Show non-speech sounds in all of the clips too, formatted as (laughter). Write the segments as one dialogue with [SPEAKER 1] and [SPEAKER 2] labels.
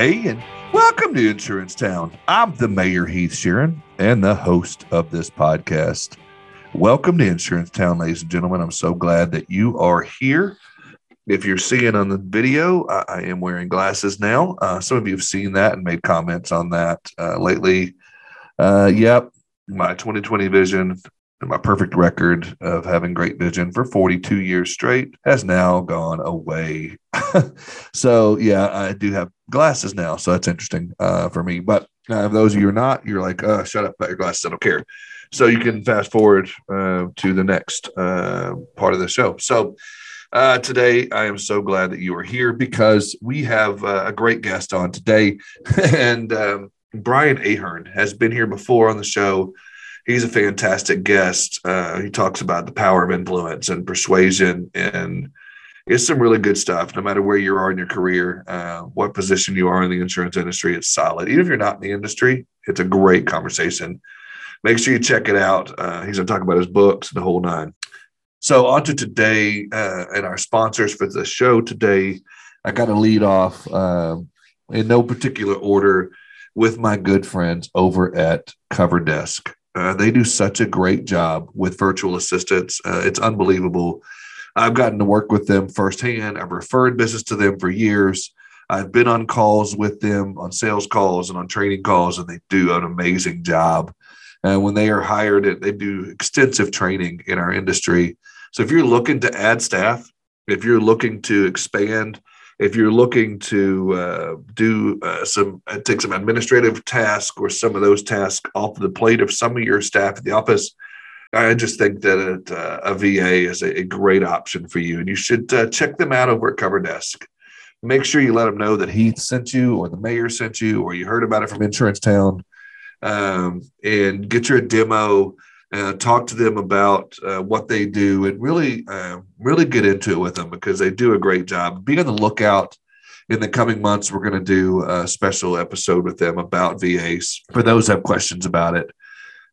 [SPEAKER 1] hey, and welcome to Insurance Town. I'm the Mayor Heath Shearon and the host of this podcast. Welcome to Insurance Town, ladies and gentlemen. I'm so glad that you are here. If you're seeing on the video, I, I am wearing glasses now. Uh, some of you have seen that and made comments on that uh, lately. Uh, yep, my 2020 vision my perfect record of having great vision for 42 years straight has now gone away. (laughs) so yeah, I do have glasses now, so that's interesting uh, for me. But uh, those of you are not, you're like, uh, shut up about your glasses. I don't care. So you can fast forward uh, to the next uh, part of the show. So uh, today, I am so glad that you are here because we have uh, a great guest on today, (laughs) and um, Brian Ahern has been here before on the show he's a fantastic guest. Uh, he talks about the power of influence and persuasion, and it's some really good stuff. No matter where you are in your career, uh, what position you are in the insurance industry, it's solid. Even if you're not in the industry, it's a great conversation. Make sure you check it out. Uh, he's going to talk about his books, the whole nine. So, on to today uh, and our sponsors for the show today. I got to lead off uh, in no particular order with my good friends over at Cover Desk. Uh, they do such a great job with virtual assistants. Uh, it's unbelievable. I've gotten to work with them firsthand. I've referred business to them for years. I've been on calls with them, on sales calls and on training calls, and they do an amazing job. And when they are hired, they do extensive training in our industry. So if you're looking to add staff, if you're looking to expand if you're looking to uh, do uh, some uh, take some administrative tasks or some of those tasks off the plate of some of your staff at the office i just think that it, uh, a va is a, a, great option for you. And you should uh, check them out over at cover desk make sure you let them know that heath sent you or the mayor sent you or you heard about it from insurance town. Um, and get your demo uh, talk to them about uh, what they do and really uh, really get into it with them because they do a great job. Be on the lookout in the coming months. We're going to do a special episode with them about vas for those have questions about it.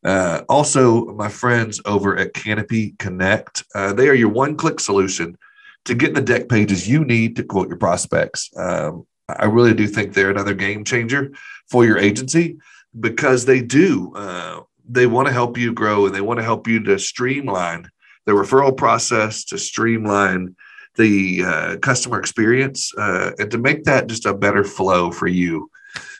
[SPEAKER 1] Uh, also my friends over at canopy connect uh, they are your one-click solution to get the dec pages you need to quote your prospects. Um, i really do think they're another game changer for your agency because they do uh, they want to help you grow and they want to help you to streamline the referral process, to streamline the uh, customer experience, uh, and to make that just a better flow for you.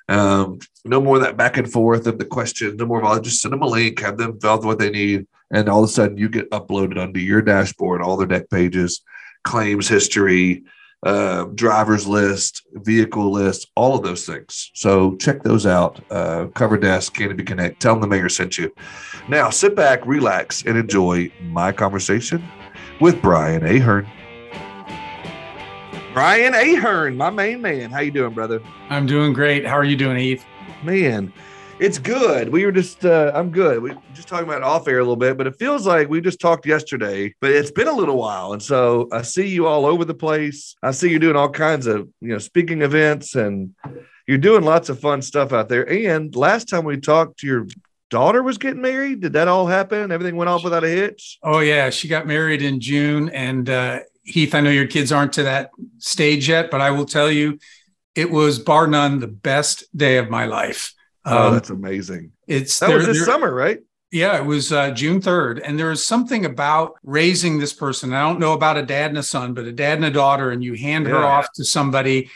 [SPEAKER 1] Um, no more that back and forth of the question. No more of all. Just send them a link, have them fill out what they need, and all of a sudden you get uploaded onto your dashboard, all their dec pages, claims history, uh, driver's list, vehicle list, all of those things. So check those out. Uh, Cover Desk, Canopy Connect. Tell them the mayor sent you. Now sit back, relax, and enjoy my conversation with Brian Ahern. Brian Ahern, my main man. How you doing, brother?
[SPEAKER 2] I'm doing great. How are you doing, Eve?
[SPEAKER 1] Man, it's good. We were just, uh, I'm good. We just talking about off air a little bit, but it feels like we just talked yesterday, but it's been a little while. And so I see you all over the place. I see you doing all kinds of, you know, speaking events and you're doing lots of fun stuff out there. And last time we talked, your daughter was getting married. Did that all happen? Everything went off without a hitch?
[SPEAKER 2] Oh, yeah. She got married in June. And uh, Heath, I know your kids aren't to that stage yet, but I will tell you, it was bar none the best day of my life.
[SPEAKER 1] Oh, um, that's amazing.
[SPEAKER 2] It's
[SPEAKER 1] that was this summer, right?
[SPEAKER 2] Yeah, it was uh, June 3rd. And there is something about raising this person. I don't know about a dad and a son, but a dad and a daughter, and you hand yeah. her off to somebody.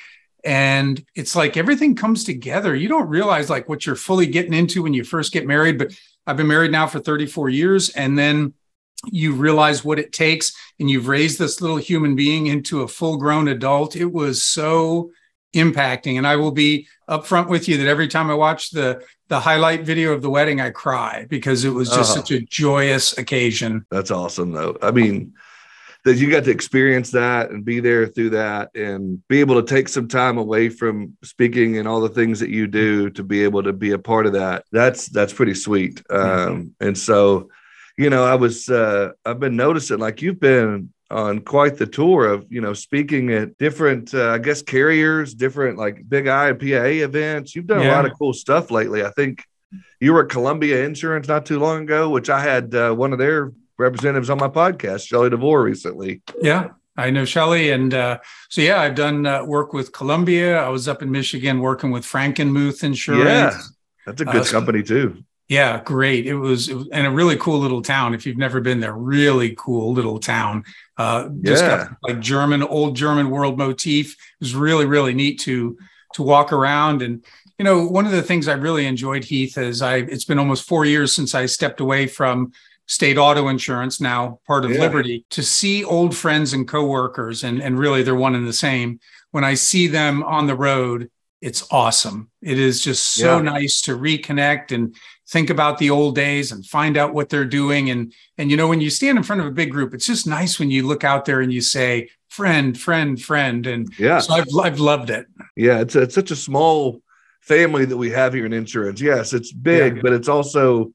[SPEAKER 2] And it's like everything comes together. You don't realize like what you're fully getting into when you first get married. But I've been married now for 34 years. And then you realize what it takes and you've raised this little human being into a full grown adult. It was so impacting. And I will be upfront with you that every time I watch the the highlight video of the wedding, I cry because it was just uh-huh. such a joyous occasion.
[SPEAKER 1] That's awesome, though. I mean, that you got to experience that and be there through that and be able to take some time away from speaking and all the things that you do to be able to be a part of that. That's that's pretty sweet. Mm-hmm. Um, and so, you know, I was uh, I've been noticing like you've been on quite the tour of you know speaking at different uh, i guess carriers different like big i pa events you've done yeah. a lot of cool stuff lately i think you were at columbia insurance not too long ago which i had uh, one of their representatives on my podcast Shelley devore recently
[SPEAKER 2] yeah I know Shelly. And uh, so, yeah, I've done uh, work with Columbia. I was up in Michigan working with Frankenmuth Insurance. Yeah,
[SPEAKER 1] that's a good uh, company too.
[SPEAKER 2] Yeah, great. It was, it was, and a really cool little town. If you've never been there, really cool little town. Uh, just yeah. got like German, old German world motif. It was really, really neat to to walk around. And you know, one of the things I really enjoyed, Heath, is I. It's been almost four years since I stepped away from state auto insurance, now part of yeah. Liberty, to see old friends and coworkers, and and really they're one and the same. When I see them on the road, it's awesome. It is just so yeah. nice to reconnect and think about the old days and find out what they're doing. And and you know, when you stand in front of a big group, it's just nice when you look out there and you say, friend, friend, friend. And yeah, so I've I've loved it.
[SPEAKER 1] Yeah, it's a, it's such a small family that we have here in insurance. Yes, it's big, yeah. but it's also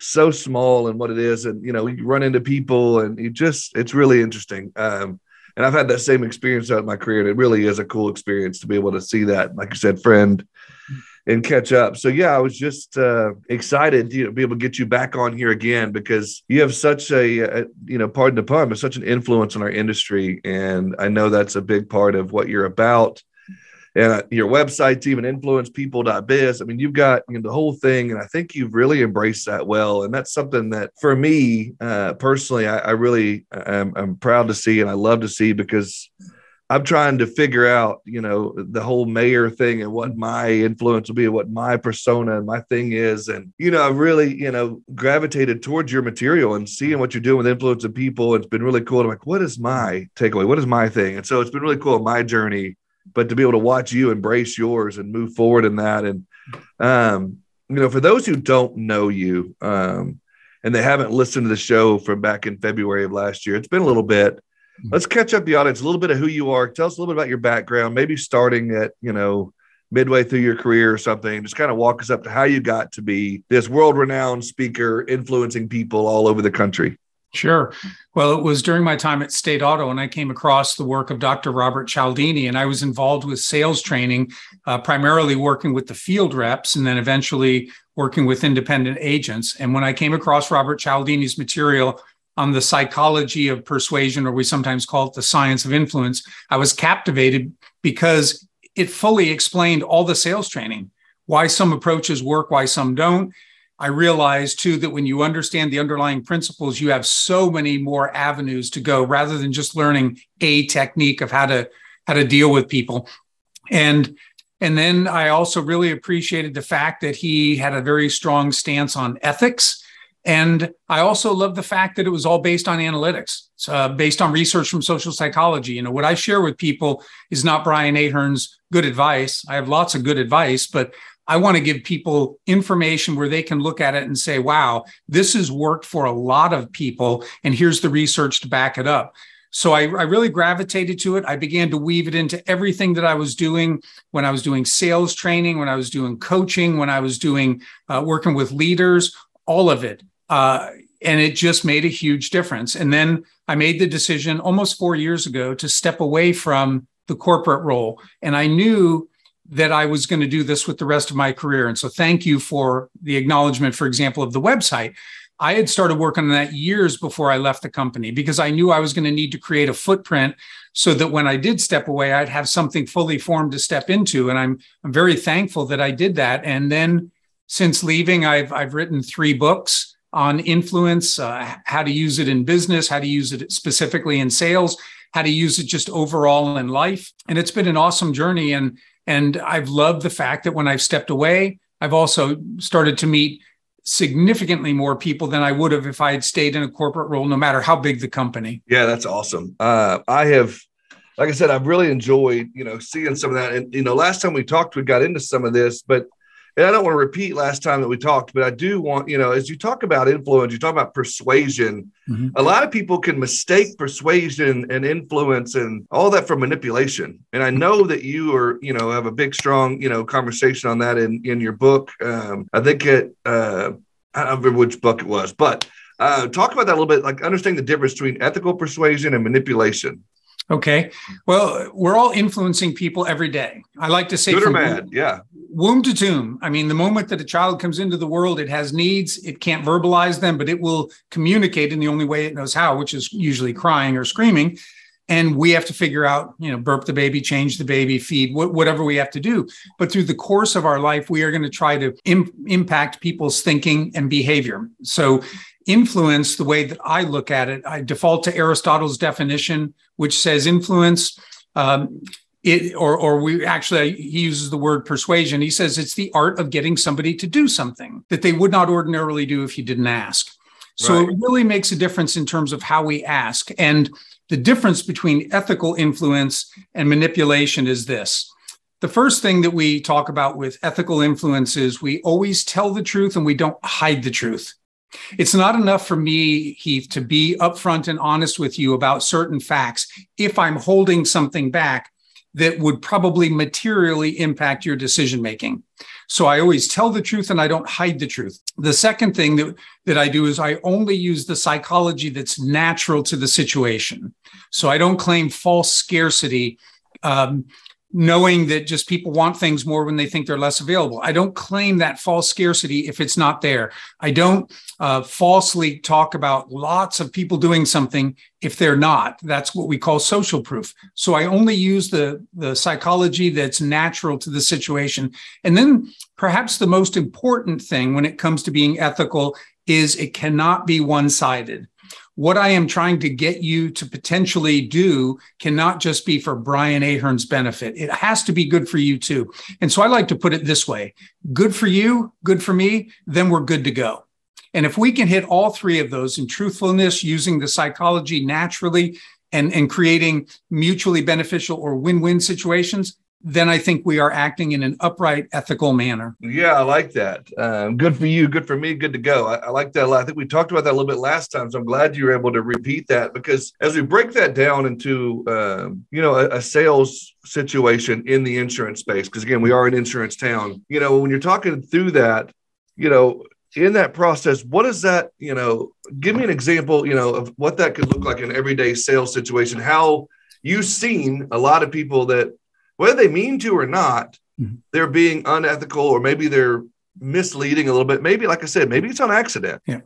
[SPEAKER 1] so small and what it is. And you know, you run into people and you just it's really interesting. Um, and I've had that same experience throughout my career, and it really is a cool experience to be able to see that, like you said, friend, and catch up. So yeah, I was just uh, excited to you know, be able to get you back on here again because you have such a, a, you know, pardon the pun, but such an influence on our industry, and I know that's a big part of what you're about and uh, your website's even influencepeople.biz. I mean, you've got you know, the whole thing, and I think you've really embraced that well. And that's something that, for me uh, personally, I, I really am I'm proud to see, and I love to see because I'm trying to figure out, you know, the whole mayor thing and what my influence will be, what my persona and my thing is. And, you know, I've really, you know, gravitated towards your material and seeing what you're doing with influencing people. It's been really cool. I'm like, what is my takeaway? What is my thing? And so it's been really cool my journey but to be able to watch you embrace yours and move forward in that. And, um, you know, for those who don't know you, um, and they haven't listened to the show from back in February of last year, it's been a little bit. Mm-hmm. Let's catch up the audience a little bit of who you are. Tell us a little bit about your background, maybe starting at, you know, midway through your career or something. Just kind of walk us up to how you got to be this world renowned speaker influencing people all over the country.
[SPEAKER 2] Sure. Well, it was during my time at State Auto, and I came across the work of Dr. Robert Cialdini, and I was involved with sales training, uh, primarily working with the field reps, and then eventually working with independent agents. And when I came across Robert Cialdini's material on the psychology of persuasion, or we sometimes call it the science of influence, I was captivated because it fully explained all the sales training, why some approaches work, why some don't I realized too that when you understand the underlying principles, you have so many more avenues to go rather than just learning a technique of how to how to deal with people. And and then I also really appreciated the fact that he had a very strong stance on ethics. And I also love the fact that it was all based on analytics, uh, based on research from social psychology. You know, what I share with people is not Brian Ahern's good advice. I have lots of good advice, but I want to give people information where they can look at it and say, wow, this has worked for a lot of people. And here's the research to back it up. So I, I, really gravitated to it. I began to weave it into everything that I was doing when I was doing sales training, when I was doing coaching, when I was doing uh, working with leaders, all of it. Uh, and it just made a huge difference. And then I made the decision almost four years ago to step away from the corporate role. And I knew that I was going to do this with the rest of my career. And so thank you for the acknowledgement, for example, of the website. I had started working on that years before I left the company because I knew I was going to need to create a footprint so that when I did step away, I'd have something fully formed to step into. And I'm I'm very thankful that I did that. And then since leaving, I've I've written three books on influence, uh, how to use it in business, how to use it specifically in sales, how to use it just overall in life. And it's been an awesome journey. And and I've loved the fact that when I've stepped away, I've also started to meet significantly more people than I would have if I had stayed in a corporate role, no matter how big the company.
[SPEAKER 1] Yeah, that's awesome. Uh, I have, like I said, I've really enjoyed, you know, seeing some of that. And, you know, last time we talked, we got into some of this, but and I don't want to repeat last time that we talked, but I do want, you know, as you talk about influence, you talk about persuasion. Mm-hmm. A lot of people can mistake persuasion and influence and all that for manipulation. And I know that you are, you know, have a big, strong, you know, conversation on that in in your book. Um, I think it, uh, I don't remember which book it was, but uh, talk about that a little bit, like understanding the difference between ethical persuasion and manipulation.
[SPEAKER 2] Okay. Well, we're all influencing people every day. I like to say,
[SPEAKER 1] good or bad, yeah.
[SPEAKER 2] Womb to tomb. I mean, the moment that a child comes into the world, it has needs. It can't verbalize them, but it will communicate in the only way it knows how, which is usually crying or screaming. and we have to figure out you know burp the baby change the baby feed wh- whatever we have to do but through the course of our life we are going to try to Im- impact people's thinking and behavior so influence the way that i look at it i default to aristotle's definition which says influence um, it, or, or we actually he uses the word persuasion he says it's the art of getting somebody to do something that they would not ordinarily do if you didn't ask so right. it really makes a difference in terms of how we ask and the difference between ethical influence and manipulation is this. The first thing that we talk about with ethical influence is we always tell the truth and we don't hide the truth. It's not enough for me, Heath, to be upfront and honest with you about certain facts if I'm holding something back that would probably materially impact your decision making. So I always tell the truth and I don't hide the truth. The second thing that, that I do is I only use the psychology that's natural to the situation. So I don't claim false scarcity. Um, knowing that just people want things more when they think they're less available. I don't claim that false scarcity if it's not there. I don't uh, falsely talk about lots of people doing something if they're not. That's what we call social proof. So I only use the, the psychology that's natural to the situation. And then perhaps the most important thing when it comes to being ethical is it cannot be one sided what I am trying to get you to potentially do cannot just be for Brian Ahern's benefit. It has to be good for you too. And so I like to put it this way good for you, good for me, then we're good to go. And if we can hit all three of those in truthfulness, using the psychology naturally, and, and creating mutually beneficial or win win situations, then I think we are acting in an upright, ethical manner.
[SPEAKER 1] Yeah, I like that. Um, good for you. Good for me. Good to go. I, I, like that a lot. I think we talked about that a little bit last time. So I'm glad you were able to repeat that because as we break that down into, um, you know, a, a sales situation in the insurance space, because again, we are an insurance town, you know, when you're talking through that, you know, in that process, what is that, you know, give me an example, you know, of what that could look like in everyday sales situation, how you've seen a lot of people that whether they mean to or not, mm-hmm. they're being unethical or maybe they're misleading a little bit. Maybe, like I said, maybe it's on accident.
[SPEAKER 2] Yeah.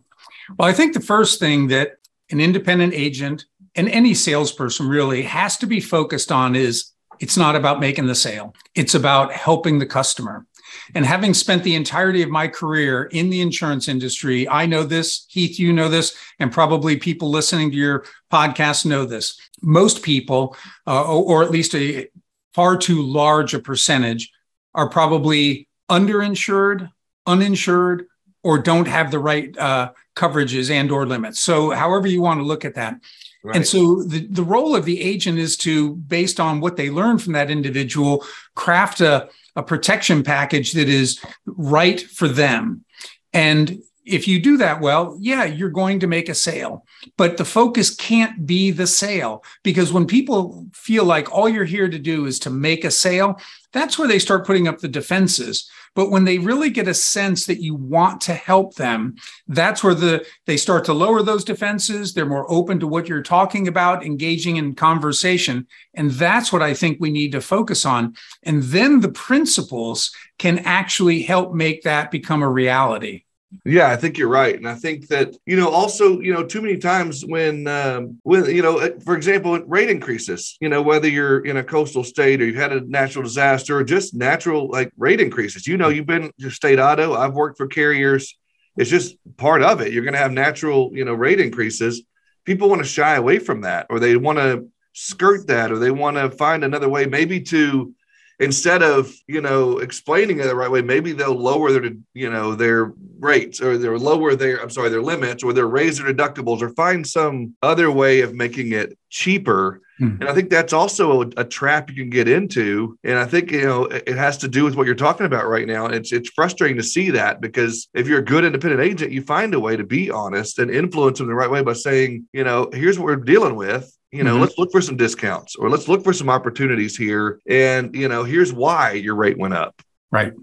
[SPEAKER 2] Well, I think the first thing that an independent agent and any salesperson really has to be focused on is it's not about making the sale, it's about helping the customer. And having spent the entirety of my career in the insurance industry, I know this. Heath, you know this, and probably people listening to your podcast know this. Most people, uh, or, or, at least a far too large a percentage are probably underinsured, uninsured, or don't have the right uh, coverages and or limits. So however you want to look at that. Right. And so the, the role of the agent is to, based on what they learn from that individual, craft a, a protection package that is right for them. And if you do that well, yeah, you're going to make a sale. But the focus can't be the sale because when people feel like all you're here to do is to make a sale, that's where they start putting up the defenses. But when they really get a sense that you want to help them, that's where the they start to lower those defenses. They're more open to what you're talking about, engaging in conversation. And that's what I think we need to focus on. And then the principles can actually help make that become a reality.
[SPEAKER 1] Yeah, I think you're right, and I think that you know also you know too many times when um, when you know for example rate increases you know whether you're in a coastal state or you've had a natural disaster or just natural like rate increases. You know you've been to state auto I've worked for carriers. It's just part of it. You're going to have natural you know rate increases. People want to shy away from that or they want to skirt that or they want to find another way maybe to instead of you know explaining it the right way maybe they'll lower their you know their rates or they'll lower their i'm sorry their limits or they'll raise their deductibles or find some other way of making it cheaper. Mm-hmm. and i think that's also a, a, trap you can get into. And i think you know it, it has to do with what you're talking about right now. It's it's frustrating to see that because if you're a good independent agent you find a way to be honest and influence them the right way by saying you know here's what we're dealing with you know mm-hmm. let's look for some discounts or let's look for some opportunities here. And you know here's why your rate went up.
[SPEAKER 2] Right.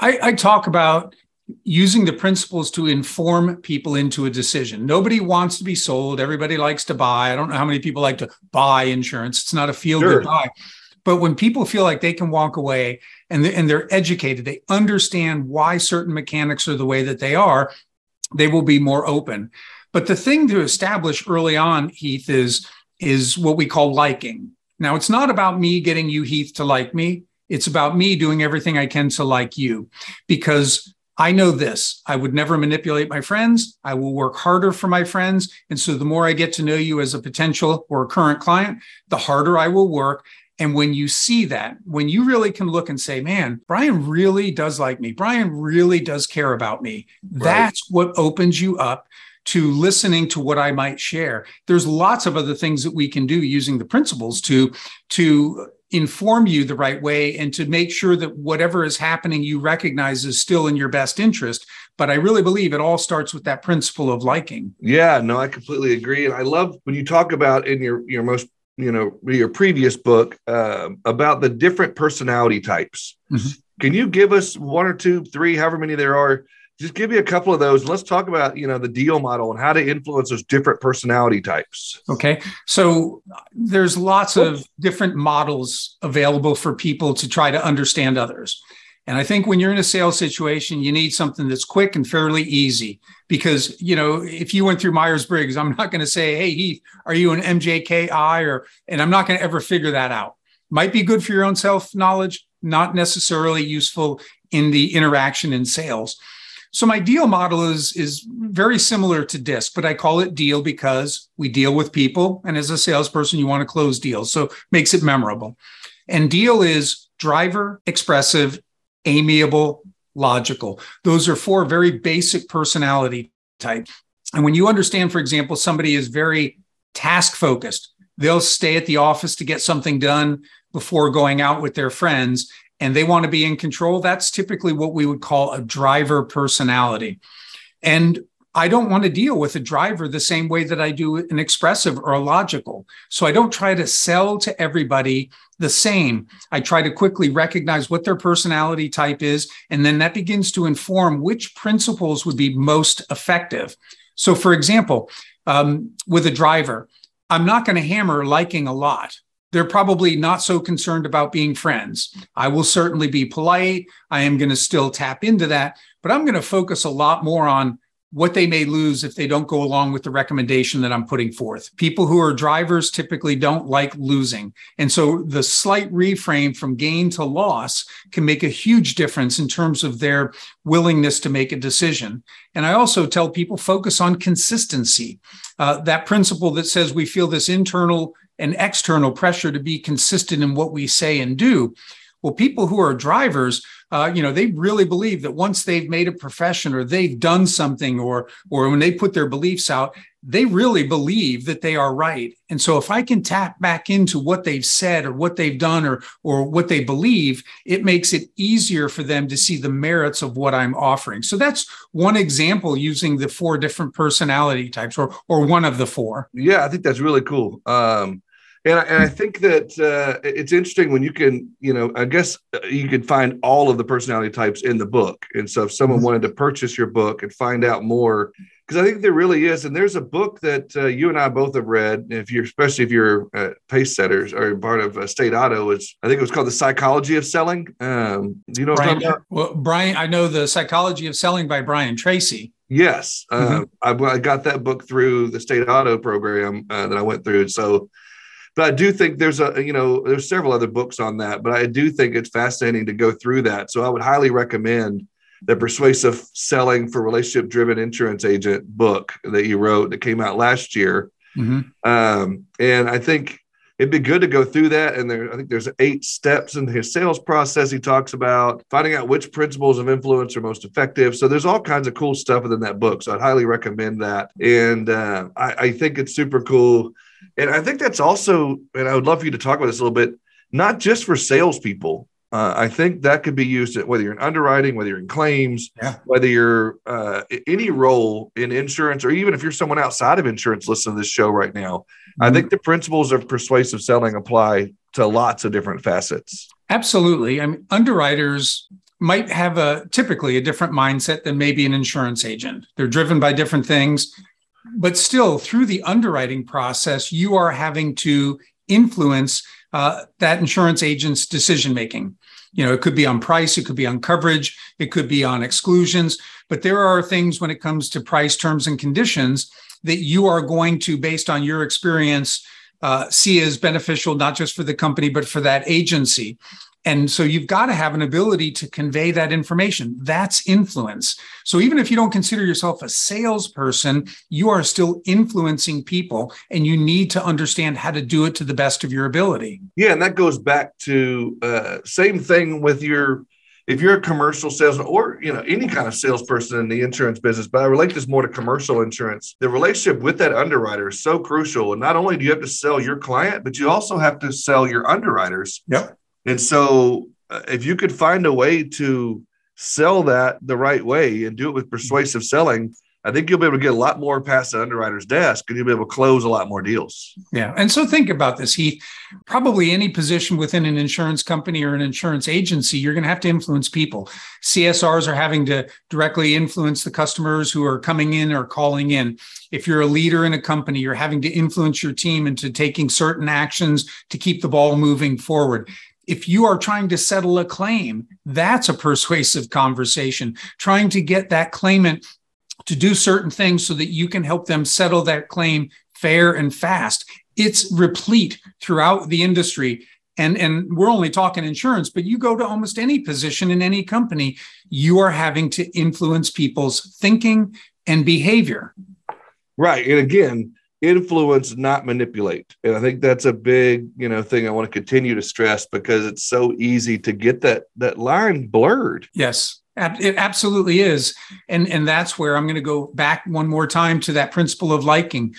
[SPEAKER 2] I, I talk about using the principles to inform people into a decision. Nobody wants to be sold. Everybody likes to buy. I don't know how many people like to buy insurance. It's not a feel good sure. buy. But when people feel like they can walk away and, and they're educated they understand why certain mechanics are the way that they are they will be more open. But the thing to establish early on heath is is what we call liking. Now, it's not about me getting you, Heath, to like me. It's about me doing everything I can to like you because I know this. I would never manipulate my friends. I will work harder for my friends. And so the more I get to know you as a potential or a current client, the harder I will work. And when you see that, when you really can look and say, man, Brian really does like me, Brian really does care about me, right. that's what opens you up to listening to what I might share. There's lots of other things that we can do using the principles to, to inform you the right way and to make sure that whatever is happening you recognize is still in your best interest but i really believe it all starts with that principle of liking
[SPEAKER 1] yeah no i completely agree and i love when you talk about in your your most you know your previous book uh, about the different personality types mm-hmm. can you give us one or two three however many there are just give me a couple of those. Let's talk about you know the deal model and how to influence those different personality types.
[SPEAKER 2] Okay, so there's lots of different models available for people to try to understand others. And I think when you're in a sales situation, you need something that's quick and fairly easy. Because, you know, if you went through Myers Briggs, I'm not going to say, hey, Heath, are you an MJKI? Or, and I'm not going to ever figure that out. Might be good for your own self knowledge, not necessarily useful in the interaction in sales. So my deal model is is very similar to DISC, but I call it deal because we deal with people, and as a salesperson, you want to close deals, so makes it memorable. And deal is driver, expressive, amiable, logical. Those are four very basic personality types. And when you understand, for example, somebody is very task focused, they'll stay at the office to get something done before going out with their friends and they want to be in control, that's typically what we would call a driver personality. And I don't want to deal with a driver the same way that I do an expressive or a logical. So I don't try to sell to everybody the same. I try to quickly recognize what their personality type is, and then that begins to inform which principles would be most effective. So, for example, um, with a driver, I'm not going to hammer liking a lot they're probably not so concerned about being friends. I will certainly be polite. I am going to still tap into that, but I'm going to focus a lot more on what they may lose if they don't go along with the recommendation that I'm putting forth. People who are drivers typically don't like losing. And so the slight reframe from gain to loss can make a huge difference in terms of their willingness to make a decision. And I also tell people focus on consistency. Uh, that principle that says we feel this internal and external pressure to be consistent in what we say and do. Well, people who are drivers, uh, you know, they really believe that once they've made a profession or they've done something, or or when they put their beliefs out, they really believe that they are right. And so, if I can tap back into what they've said or what they've done or or what they believe, it makes it easier for them to see the merits of what I'm offering. So that's one example using the four different personality types, or or one of the four.
[SPEAKER 1] Yeah, I think that's really cool. Um, and I, and I think that uh, it's interesting when you can, you know, I guess uh, you can find all of the personality types in the book. And so if someone mm-hmm. wanted to purchase your book and find out more, because I think there really is, and there's a book that uh, you and I both have read. If you're, especially if you're uh, pace setters or part of uh, State Auto, is I think it was called the Psychology of Selling. Um, do you know
[SPEAKER 2] Brian, Well, Brian, I know the Psychology of Selling by Brian Tracy.
[SPEAKER 1] Yes, uh, mm-hmm. I, I, got that book through the State Auto program uh, that I went through. So but I do think there's a you know there's several other books on that, but I do think it's fascinating to go through that. So I would highly recommend the Persuasive Selling for Relationship Driven Insurance Agent book that you wrote that came out last year. Mm-hmm. Um, and I think it'd be good to go through that. And there, I think there's eight steps in his sales process. He talks about finding out which principles of influence are most effective. So there's all kinds of cool stuff within that book. So I'd highly recommend that. And uh, I, I think it's super cool and I think that's also, and I would love for you to talk about this a little bit, not just for salespeople. Uh, I think that could be used at whether you're in underwriting, whether you're in claims, yeah. whether you're uh, any role in insurance, or even if you're someone outside of insurance listening to this show right now. Mm-hmm. I think the principles of persuasive selling apply to lots of different facets.
[SPEAKER 2] Absolutely. I mean, underwriters might have a typically a different mindset than maybe an insurance agent. They're driven by different things but still through the underwriting process you are having to influence uh, that insurance agent's decision making you know it could be on price it could be on coverage it could be on exclusions but there are things when it comes to price terms and conditions that you are going to based on your experience uh, see as beneficial, not just for the company, but for that agency. And so you've got to have an ability to convey that information. That's influence. So even if you don't consider yourself a salesperson, you are still influencing people and you need to understand how to do it to the best of your ability.
[SPEAKER 1] Yeah. And that goes back to uh, same thing with your if you're a commercial salesman or you know any kind of salesperson in the insurance business but i relate this more to commercial insurance the relationship with that underwriter is so crucial and not only do you have to sell your client but you also have to sell your underwriters
[SPEAKER 2] yep
[SPEAKER 1] and so uh, if you could find a way to sell that the right way and do it with persuasive selling I think you'll be able to get a lot more past the underwriter's desk and you'll be able to close a lot more deals.
[SPEAKER 2] Yeah. And so think about this, Heath. Probably any position within an insurance company or an insurance agency, you're going to have to influence people. CSRs are having to directly influence the customers who are coming in or calling in. If you're a leader in a company, you're having to influence your team into taking certain actions to keep the ball moving forward if you are trying to settle a claim, that's a persuasive conversation. Trying to get that claimant to do certain things so that you can help them settle that claim fair and fast. It's replete throughout the industry. And, and we're only talking insurance, but you go to almost any position in any company, you are having to influence people's thinking and behavior.
[SPEAKER 1] Right. And again, influence, not manipulate. And I think that's a big, you know, thing I want to continue to stress because it's so easy to get that that line blurred.
[SPEAKER 2] Yes. It absolutely is. And, and that's where I'm going to go back one more time to that principle of liking.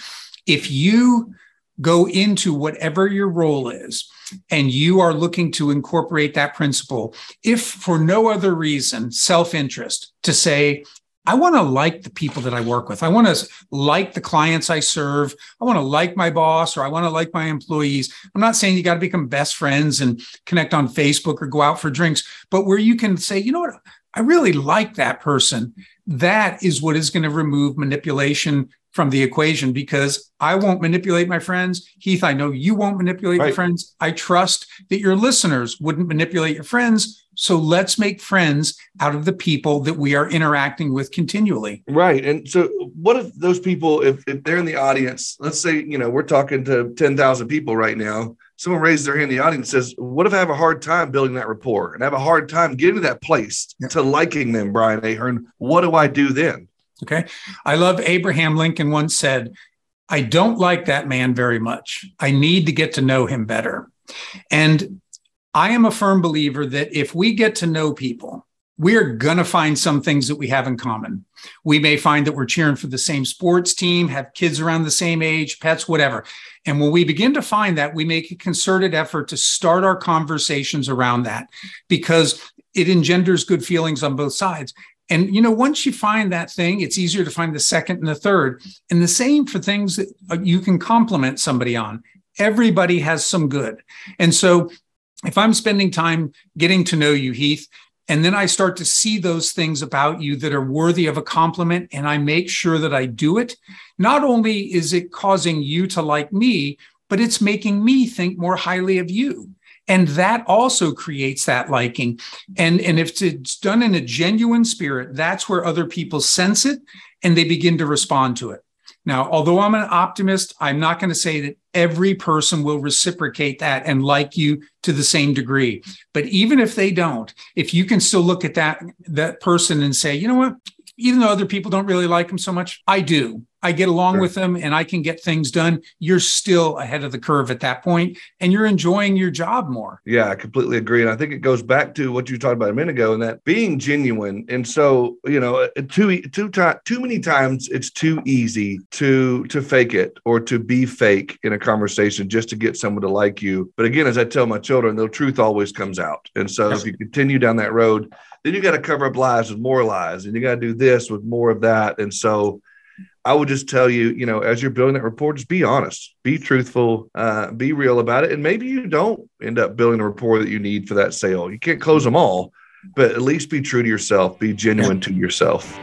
[SPEAKER 2] If you go into whatever your role is and you are looking to incorporate that principle, if for no other reason, self interest, to say, I want to like the people that I work with. I want to like the clients I serve. I want to like my boss or I want to like my employees. I'm not saying you got to become best friends and connect on Facebook or go out for drinks, but where you can say, you know what, I really like that person. That is what is going to remove manipulation from the equation because I won't manipulate my friends. Heath, I know you won't manipulate right. your friends. I trust that your listeners wouldn't manipulate your friends. So let's make friends out of the people that we are interacting with continually.
[SPEAKER 1] Right. And so, what if those people, if, if they're in the audience, let's say, you know, we're talking to 10,000 people right now someone raises their hand in the audience and says, What if I have a hard time building that rapport and I have a hard time getting to that place yeah. to liking them, Brian Ahern? What do I do then?
[SPEAKER 2] Okay. I love Abraham Lincoln once said, I don't like that man very much. I need to get to know him better. And I am a firm believer that if we get to know people, we're going to find some things that we have in common. We may find that we're cheering for the same sports team, have kids around the same age, pets, whatever. And when we begin to find that, we make a concerted effort to start our conversations around that because it engenders good feelings on both sides. And you know, once you find that thing, it's easier to find the second and the third. And the same for things that uh, you can compliment somebody on. Everybody has some good. And so if I'm spending time getting to know you, Heath, and then I start to see those things about you that are worthy of a compliment, and I make sure that I do it. Not only is it causing you to like me, but it's making me think more highly of you. And that also creates that liking. And, and if it's done in a genuine spirit, that's where other people sense it and they begin to respond to it. Now, although I'm an optimist, I'm not going to say that every person will reciprocate that and like you to the same degree. But even if they don't, if you can still look at that that person and say, you know what, even though other people don't really like them so much, I do. I get along sure. with them and I can get things done, you're still ahead of the curve at that point and you're enjoying your job more.
[SPEAKER 1] Yeah, I completely agree. And I think it goes back to what you talked about a minute ago and that being genuine. And so, you know, uh, too too time too many times it's too easy to to fake it or to be fake in a conversation just to get someone to like you. But again, as I tell my children, the truth always comes out. And so yes. if you continue down that road, then you got to cover up lies with more lies and you got to do this with more of that. And so I would just tell you, you know, as you're building that rapport, just be honest, be truthful, uh, be real about it. And maybe you don't end up building a rapport that you need for that sale. You can't close them all, but at least be true to yourself, be genuine to yourself.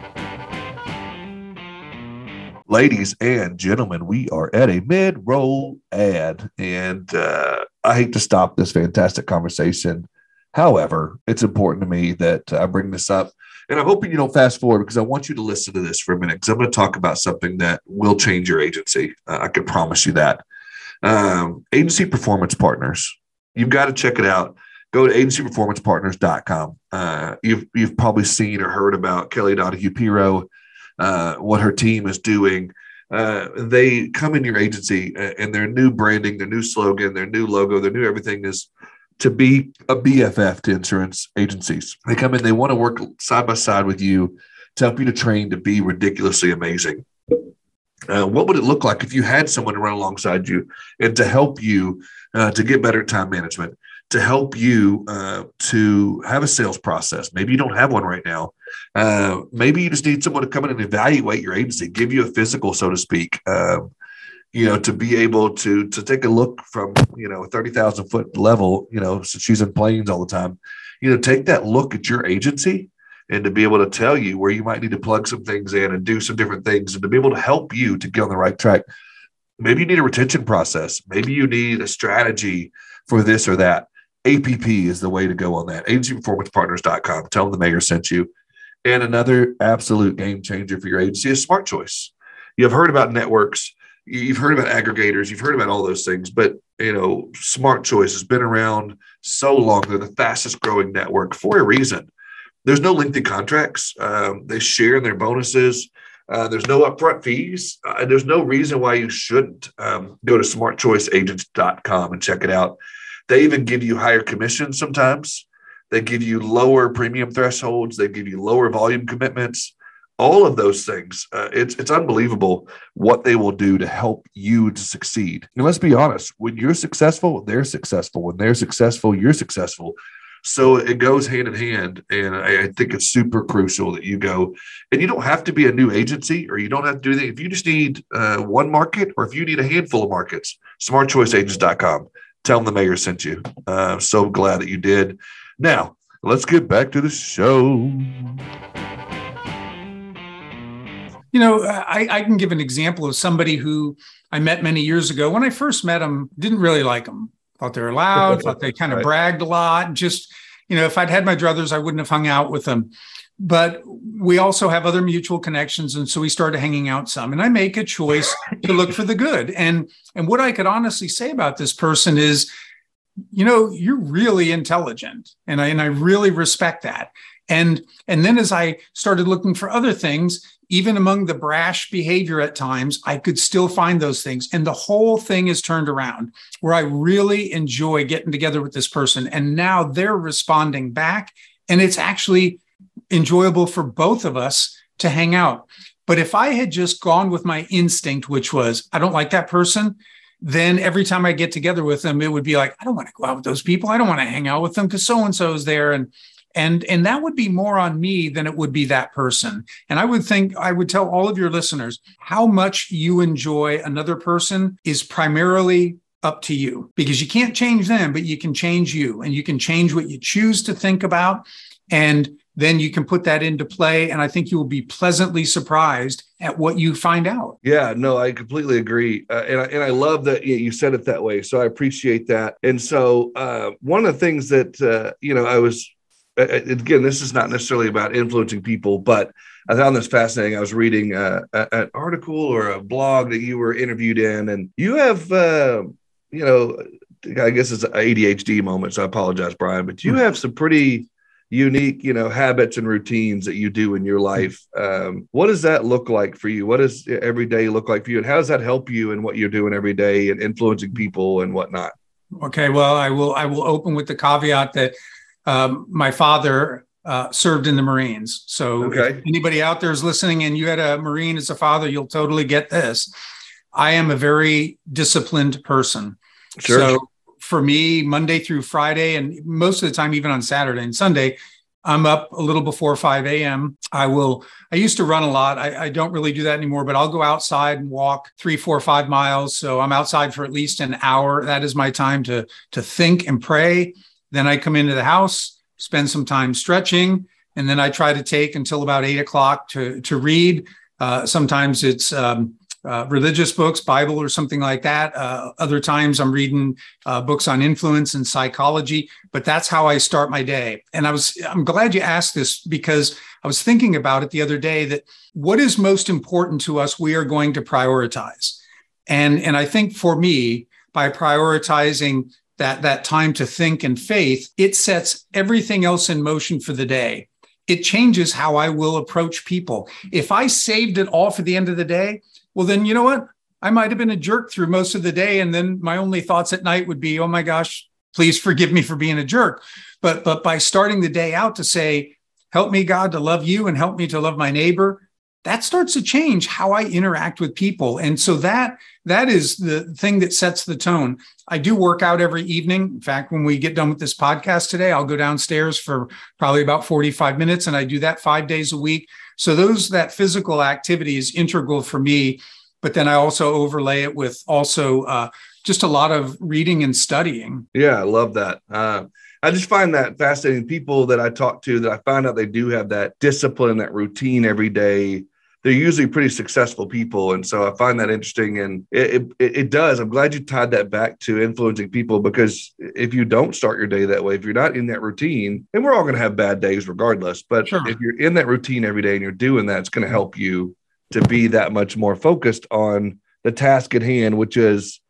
[SPEAKER 1] Ladies and gentlemen, we are at a mid roll ad, and uh, I hate to stop this fantastic conversation. However, it's important to me that I bring this up and I'm hoping you don't fast forward because I want you to listen to this for a minute because I'm going to talk about something that will change your agency. Uh, I can promise you that. Um, agency Performance Partners. You've got to check it out. Go to agencyperformancepartners.com. Uh, you've, you've probably seen or heard about Kelly Donahue Piro, uh, what her team is doing. Uh, they come in your agency and their new branding, their new slogan, their new logo, their new everything is to be a BFF to insurance agencies. They come in, they want to work side by side with you to help you to train to be ridiculously amazing. Uh, what would it look like if you had someone to run alongside you and to help you uh, to get better at time management, to help you uh, to have a sales process? Maybe you don't have one right now. Uh, maybe you just need someone to come in and evaluate your agency, give you a physical, so to speak. Um, you know, to be able to to take a look from you know thirty thousand foot level, you know, since she's in planes all the time, you know, take that look at your agency and to be able to tell you where you might need to plug some things in and do some different things and to be able to help you to get on the right track. Maybe you need a retention process. Maybe you need a strategy for this or that. APP is the way to go on that. Agencyperformancepartners.com. Tell them the mayor sent you. And another absolute game changer for your agency is Smart Choice. You've heard about networks you've heard about aggregators, you've heard about all those things, but you know, Smart Choice has been around so long. They're the fastest growing network for a reason. There's no lengthy contracts. Um, they share in their bonuses. Uh, there's no upfront fees. Uh, there's no reason why you shouldn't um, go to smartchoiceagents.com and check it out. They even give you higher commissions sometimes. They give you lower premium thresholds. They give you lower volume commitments all of those things. Uh, it's it's unbelievable what they will do to help you to succeed. And let's be honest: when you're successful, they're successful. When they're successful, you're successful. So it goes hand in hand, and I, I think it's super crucial that you go. And you don't have to be a new agency, or you don't have to do anything. If you just need uh, one market, or if you need a handful of markets, SmartChoiceAgents.com. Tell them the mayor sent you. Uh, so glad that you did. Now let's get back to the show.
[SPEAKER 2] You know, I, I can give an example of somebody who I met many years ago. When I first met them, didn't really like them. Thought they were loud. thought they kind of right. bragged a lot. Just, you know, if I'd had my druthers, I wouldn't have hung out with them. But we also have other mutual connections, and so we started hanging out some. And I make a choice to look for the good. And and what I could honestly say about this person is, you know, you're really intelligent, and I and I really respect that. And and then as I started looking for other things, even among the brash behavior at times, I could still find those things. And the whole thing is turned around where I really enjoy getting together with this person. And now they're responding back. And it's actually enjoyable for both of us to hang out. But if I had just gone with my instinct, which was, I don't like that person, then every time I get together with them, it would be like, I don't want to go out with those people. I don't want to hang out with them because so and so is there. And and and that would be more on me than it would be that person. And i would think i would tell all of your listeners how much you enjoy another person is primarily up to you because you can't change them but you can change you and you can change what you choose to think about and then you can put that into play and i think you will be pleasantly surprised at what you find out.
[SPEAKER 1] Yeah no i completely agree. Uh, and, I, and i love that you said it that way so i appreciate that. And so uh, one of the things that uh, you know i was again, this is not necessarily about influencing people, but I found this fascinating. I was reading uh, an article or a blog that you were interviewed in, and you have, uh, you know, I guess it's an ADHD moment. So I apologize, Brian, but you hmm. have some pretty unique, you know, habits and routines that you do in your life. Um, what does that look like for you? What does every day look like for you, and how does that help you in what you're doing every day and influencing people and whatnot?
[SPEAKER 2] Okay, well, I will. I will open with the caveat that um, my father uh, served in the Marines. So okay. anybody out there is listening and you had a Marine as a father, you'll totally get this. I am a very disciplined person. Sure. So for me, Monday through Friday, and most of the time, even on Saturday and Sunday, I'm up a little before 5 a.m. I will, I used to run a lot. I, I, don't really do that anymore, but I'll go outside and walk three, four, five miles. So I'm outside for at least an hour. That is my time to, to think and pray then I come into the house, spend some time stretching, and then I try to take until about eight o'clock to, to read. Uh, sometimes it's um, uh, religious books, Bible or something like that. Uh, other times I'm reading uh, books on influence and psychology, but that's how I start my day. And I was, I'm glad you asked this because I was thinking about it the other day that what is most important to us, we are going to prioritize. And, and I think for me, by prioritizing that, that time to think and faith, it sets everything else in motion for the day. It changes how I will approach people. If I saved it all for the end of the day, well, then you know what? I might have been a jerk through most of the day. And then my only thoughts at night would be, oh my gosh, please forgive me for being a jerk. But but by starting the day out to say, help me, God, to love you and help me to love my neighbor, that starts to change how I interact with people. And so that that is the thing that sets the tone. I do work out every evening. In fact, when we get done with this podcast today, I'll go downstairs for probably about 45 minutes and I do that 5 days a week. So those that physical activity is integral for me, but then I also overlay it with also uh, just a lot of reading and studying.
[SPEAKER 1] Yeah, I love that. Uh, I just find that fascinating. People that I talk to that I find out they do have that discipline, that routine every day they're usually pretty successful people. And so I find that interesting. And it, it, it, does. I'm glad you tied that back to influencing people because if you don't start your day that way, if you're not in that routine, and we're all going to have bad days regardless, but sure. if you're in that routine every day and you're doing that, it's going to help you to be that much more focused on the task at hand, which is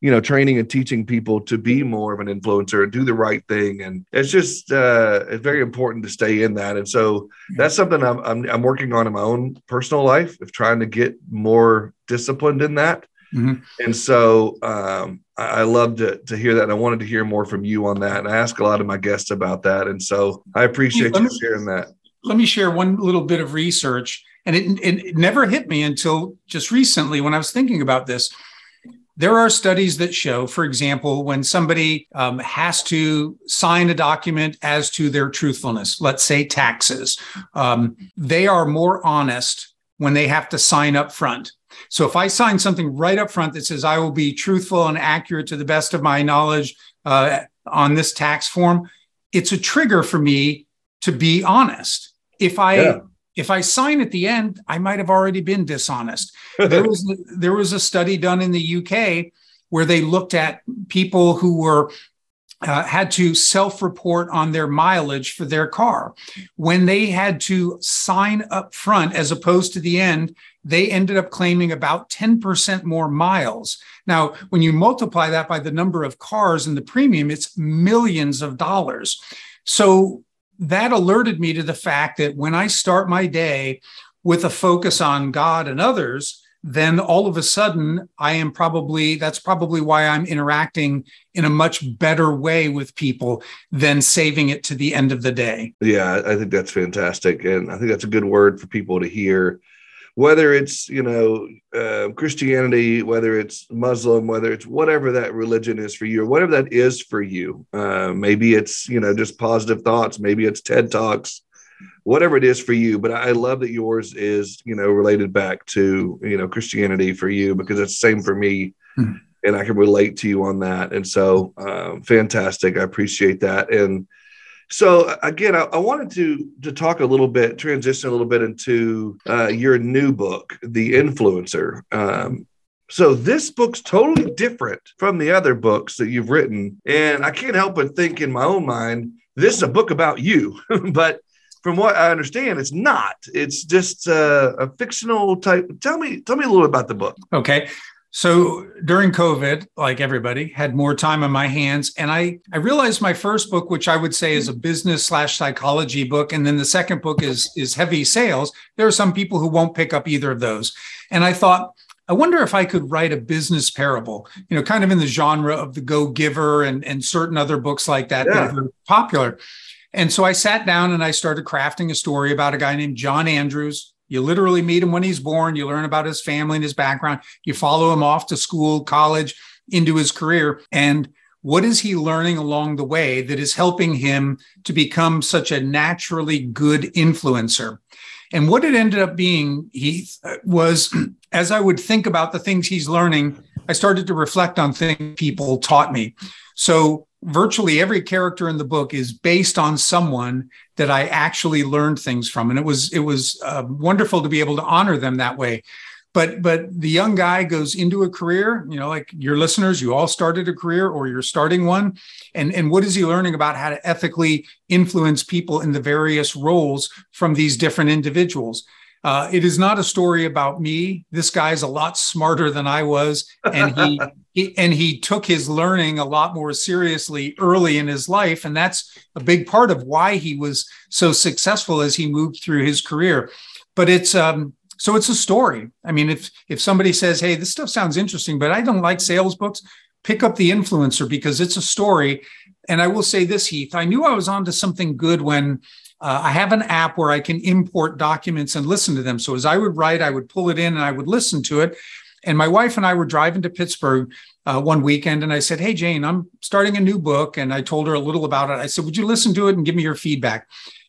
[SPEAKER 1] you know training and teaching people to be more of an influencer and do the right thing. And it's just uh, it's very important to stay in that. And so that's something I'm, I'm, I'm working on in my own personal life of trying to get more disciplined in that. Mm-hmm. and so um, I, I love to, to hear that. And i wanted to hear more from you on that. And i ask a lot of my guests about that. And so i appreciate you sharing that.
[SPEAKER 2] let me share one little bit of research. And it, it never hit me until just recently when i was thinking about this there are studies that show, for example, when somebody um, has to sign a document as to their truthfulness, let's say taxes, um, they are more honest when they have to sign up front. So if I sign something right up front that says I will be truthful and accurate to the best of my knowledge uh, on this tax form, it's a trigger for me to be honest. If I yeah if I sign at the end, I might have already been dishonest. there was (laughs) there was a study done in the UK where they looked at people who were uh, had to self-report on their mileage for their car. When they had to sign up front as opposed to the end, they ended up claiming about 10% more miles. Now, when you multiply that by the number of cars and the premium, it's millions of dollars. So that alerted me to the fact that when I start my day with a focus on God and others, then all of a sudden I am probably that's probably why I'm interacting in a much better way with people than saving it to the end of the day.
[SPEAKER 1] Yeah, I think that's fantastic. And I think that's a good word for people to hear whether it's you know uh, Christianity, whether it's Muslim, whether it's whatever that religion is for you, or whatever that is for you. Uh, maybe it's you know just positive thoughts, maybe it's TED talks, whatever it is for you. But I love that yours is you know related back to you know Christianity for you because it's the same for me. Mm-hmm. And I can relate to you on that. And so, um, fantastic. I appreciate that. And so again, I, I, wanted to to talk a little bit, transition a little bit into uh, your new book, The Influencer. Um, so this book's totally different from the other books that you've written, and I can't help but think in my own mind, this is a book about you, (laughs) but from what I understand, it's not. It's just uh, a fictional type. Tell me, tell me a little bit about the book.
[SPEAKER 2] Okay. So during COVID, like everybody, had more time on my hands. And I, I realized my first book, which I would say is a business slash psychology book, and then the second book is, is heavy sales. There are some people who won't pick up either of those. And I thought, I wonder if I could write a business parable, you know, kind of in the genre of the Go Giver and, and certain other books like that yeah. that are popular. And so I sat down and I started crafting a story about a guy named John Andrews, you literally meet him when he's born. You learn about his family and his background. You follow him off to school, college, into his career. And what is he learning along the way that is helping him to become such a naturally good influencer? And what it ended up being, he uh, was (clears throat) as I would think about the things he's learning, I started to reflect on things people taught me. So virtually every character in the book is based on someone that I actually learned things from, and it was it was uh, wonderful to be able to honor them that way. But but the young guy goes into a career, you know, like your listeners, you all started a career or you're starting one, and and what is he learning about how to ethically influence people in the various roles from these different individuals? Uh, it is not a story about me. This guy's a lot smarter than I was, and he, (laughs) he, and he took his learning a lot more seriously early in his life, and that's a big part of why he was so successful as he moved through his career. But it's um, so it's a story. I mean, if if somebody says, "Hey, this stuff sounds interesting," but I don't like sales books, pick up the influencer because it's a story. And I will say this, Heath, I knew I was onto something good when uh, I have an app where I can import documents and listen to them. So as I would write, I would pull it in and I would listen to it. And my wife and I were driving to Pittsburgh uh, one weekend, and I said, "Hey Jane, I'm starting a new book," and I told her a little about it. I said, "Would you listen to it and give me your feedback?"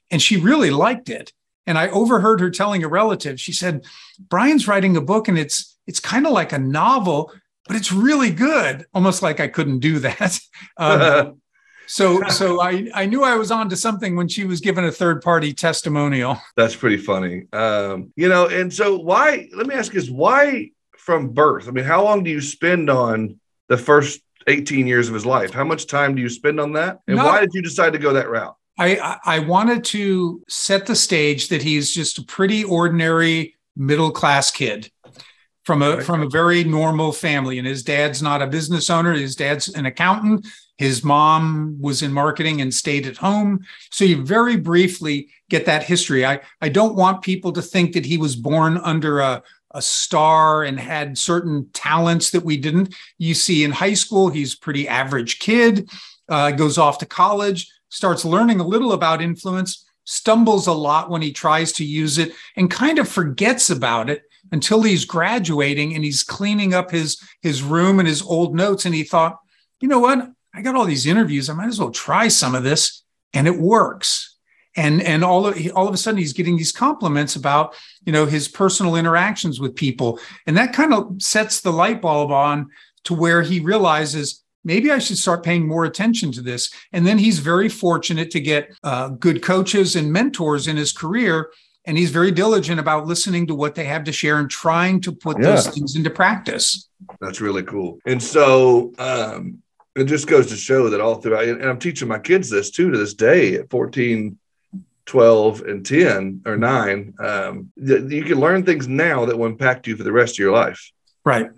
[SPEAKER 2] And she really liked it. And I overheard her telling a relative. She said, "Brian's writing a book, and it's it's kind of like a novel, but it's really good." Almost like I couldn't do that. (laughs) Um, (laughs) so so I, I knew I was on to something when she was given a third party testimonial.
[SPEAKER 1] That's pretty funny. Um, you know, and so why let me ask is why from birth? I mean, how long do you spend on the first 18 years of his life? How much time do you spend on that? And no, why did you decide to go that route?
[SPEAKER 2] I, I wanted to set the stage that he's just a pretty ordinary middle class kid from a from a very normal family and his dad's not a business owner his dad's an accountant his mom was in marketing and stayed at home. So you very briefly get that history. I, I don't want people to think that he was born under a, a star and had certain talents that we didn't. You see, in high school, he's pretty average kid, uh, goes off to college, starts learning a little about influence, stumbles a lot when he tries to use it, and kind of forgets about it until he's graduating and he's cleaning up his his room and his old notes. And he thought, you know what? I got all these interviews. I might as well try some of this, and it works. And and all of all of a sudden he's getting these compliments about you know his personal interactions with people, and that kind of sets the light bulb on to where he realizes maybe I should start paying more attention to this. And then he's very fortunate to get uh, good coaches and mentors in his career. And he's very diligent about listening to what they have to share and trying to put yeah. those things into practice.
[SPEAKER 1] That's really cool. And so, um, it just goes to show that all throughout, and I'm teaching my kids this too to this day at 14, 12, and 10 or nine. Um, you can learn things now that will impact you for the rest of your life.
[SPEAKER 2] Right.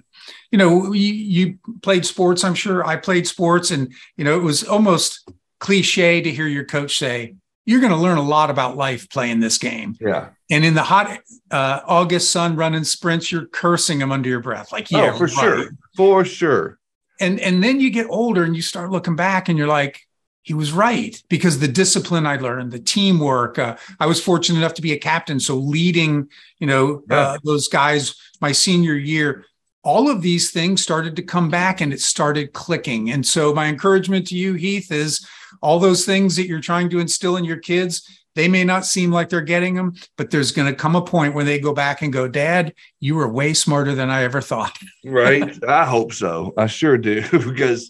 [SPEAKER 2] You know, you, you played sports, I'm sure. I played sports, and, you know, it was almost cliche to hear your coach say, you're going to learn a lot about life playing this game.
[SPEAKER 1] Yeah.
[SPEAKER 2] And in the hot uh, August sun running sprints, you're cursing them under your breath. Like, yeah,
[SPEAKER 1] oh, for right. sure. For sure
[SPEAKER 2] and and then you get older and you start looking back and you're like he was right because the discipline i learned the teamwork uh, i was fortunate enough to be a captain so leading you know yeah. uh, those guys my senior year all of these things started to come back and it started clicking and so my encouragement to you heath is all those things that you're trying to instill in your kids they may not seem like they're getting them, but there's going to come a point where they go back and go, Dad, you were way smarter than I ever thought.
[SPEAKER 1] right. (laughs) I hope so. I sure do, (laughs) because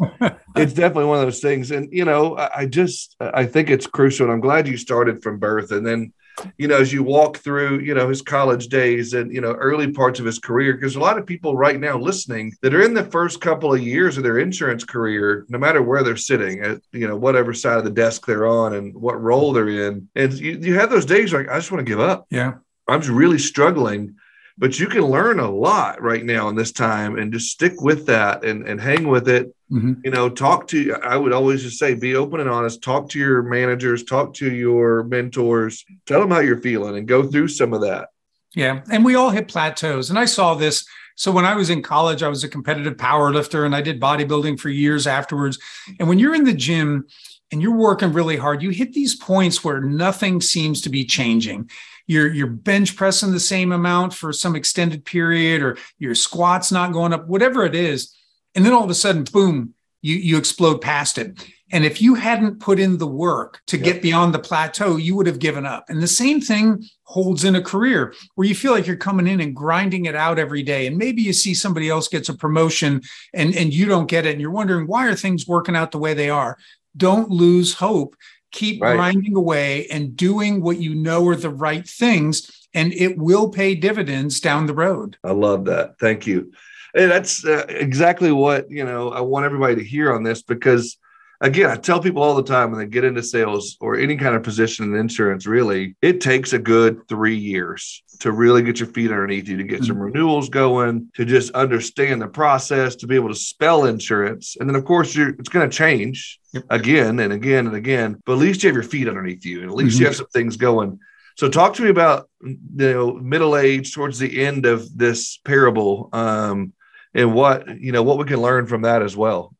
[SPEAKER 1] it's (laughs) definitely one of those things. And, you know, I just, I think it's crucial. And I'm glad you started from birth. And then, you know, as you walk through, you know, his college days and, you know, early parts of his career, because a lot of people right now listening that are in the first couple of years of their insurance career, no matter where they're sitting at, you know, whatever side of the desk they're on and what role they're in. And you, you have those days like, I just want to give up.
[SPEAKER 2] Yeah.
[SPEAKER 1] I'm just really struggling but you can learn a lot right now in this time and just stick with that and, and hang with it. Mm-hmm. you know talk to i would always just say be open and honest. Talk to your managers. Talk to your mentors. Tell them how you're feeling and go through some of that.
[SPEAKER 2] Yeah. And we all hit plateaus. And i saw this. So when i was in college i was a competitive power lifter and i did bodybuilding for years afterwards. And when you're in the gym and you're working really hard you hit these points where nothing seems to be changing you're you're bench pressing the same amount for some extended period or your squats not going up whatever it is. And then all of a sudden boom you you explode past it. And if you hadn't put in the work to get beyond the plateau you would have given up. And the same thing holds in a career where you feel like you're coming in and grinding it out every day. And maybe you see somebody else gets a promotion and and you don't get it. And you're wondering why are things working out the way they are? Don't lose hope keep right. grinding away and doing what you know are the right things and it will pay dividends down the road.
[SPEAKER 1] I love that. Thank you. And that's uh, exactly what you know i want everybody to hear on this because again, I tell people all the time when they get into sales or any kind of position in insurance, really, it takes a good three years to really get your feet underneath you, to get mm-hmm. some renewals going, to just understand the process, to be able to spell insurance. And then, of course, it's going to change yep. again and again and again, but at least you have your feet underneath you and at least mm-hmm. you have some things going. So, talk to me about you know middle age towards the end of this parable, um, and what you know what we can learn from that as well.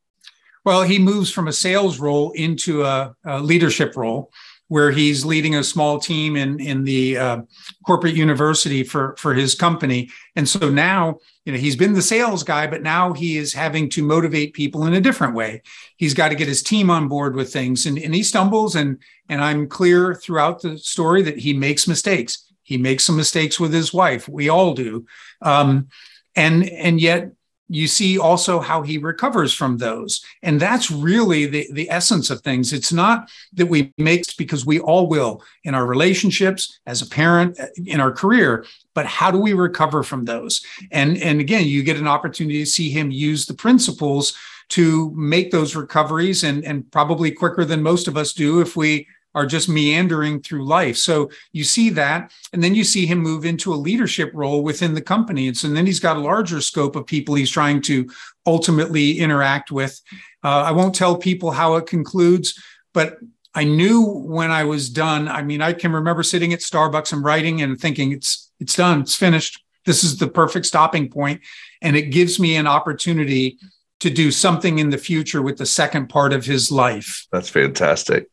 [SPEAKER 2] Well, he moves from a sales role into a, a leadership role where he's leading a small team in in the uh, corporate university for for his company. And so now you know he's been the sales guy but now he is having to motivate people in a different way. He's got to get his team on board with things. And, and he stumbles and and i'm clear throughout the story that he makes mistakes. He makes some mistakes with his wife. We all do. Um, and and yet you see also how he recovers from those. And that's really the, the essence of things. It's not that we make because we all will in our relationships as a parent uh, in our career but how do we recover from those? And and again you get an opportunity to see him use the principles to make those recoveries and and probably quicker than most of us do if we are just meandering through life. So you see that, and then you see him move into a leadership role within the company. And so then he's got a larger scope of people he's trying to ultimately interact with. Uh, I won't tell people how it concludes, but I knew when I was done. I mean, I can remember sitting at Starbucks and writing and thinking, it's it's done, it's finished. This is the perfect stopping point, and it gives me an opportunity to do something in the future with the second part of his life.
[SPEAKER 1] That's fantastic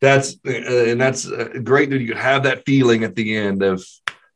[SPEAKER 1] that's uh, and that's uh, great that you have that feeling at the end of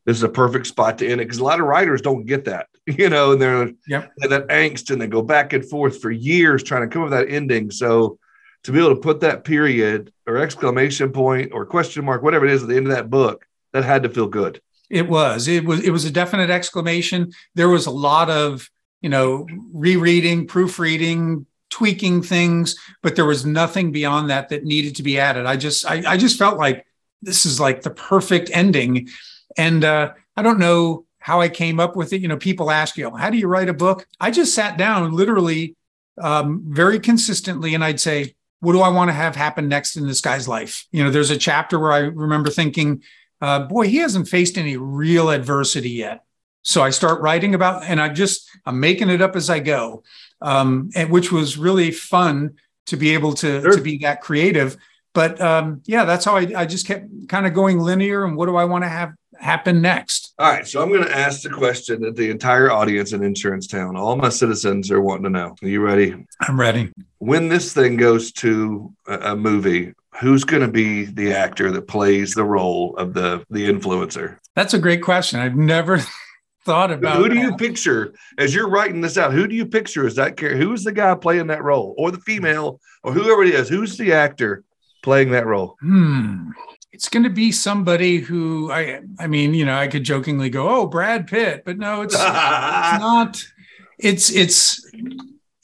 [SPEAKER 1] this is a perfect spot to end it because a lot of writers don't get that (laughs) you know and they're yep. that angst and they go back and forth for years trying to come up with that ending. So to be able to put that period or exclamation point or question mark whatever it is at the end of that book that had to feel good.
[SPEAKER 2] It was. It was it was a definite exclamation. There was a lot of you know rereading proofreading tweaking things, but there was nothing beyond that that needed to be added. I just I, I just felt like this is like the perfect ending. And uh, I don't know how I came up with it. You know, people ask you, how do you write a book? I just sat down literally um, very consistently and I'd say, what do I want to have happen next in this guy's life? You know, there's a chapter where I remember thinking, uh, boy, he hasn't faced any real adversity yet. So I start writing about, and I just, I'm making it up as I go um, and which was really fun to be able to, sure. to be that creative. But um, yeah, that's how I, I just kept kind of going linear. And what do I want to have happen next?
[SPEAKER 1] All right. So I'm going to ask the question that the entire audience in Insurance Town, all my citizens are wanting to know. Are you ready?
[SPEAKER 2] I'm ready.
[SPEAKER 1] When this thing goes to a, a movie, who's going to be the actor that plays the role of the the influencer?
[SPEAKER 2] That's a great question. I've never (laughs) thought about.
[SPEAKER 1] Who do you picture as you're writing this out? Who do you picture as that character? Who's the guy playing that role, or the female, or whoever it is? Who's the actor playing that role?
[SPEAKER 2] Hmm. It's going to be somebody who I. I mean, you know, I could jokingly go, "Oh, Brad Pitt," but no, it's, it's (laughs) not. It's it's.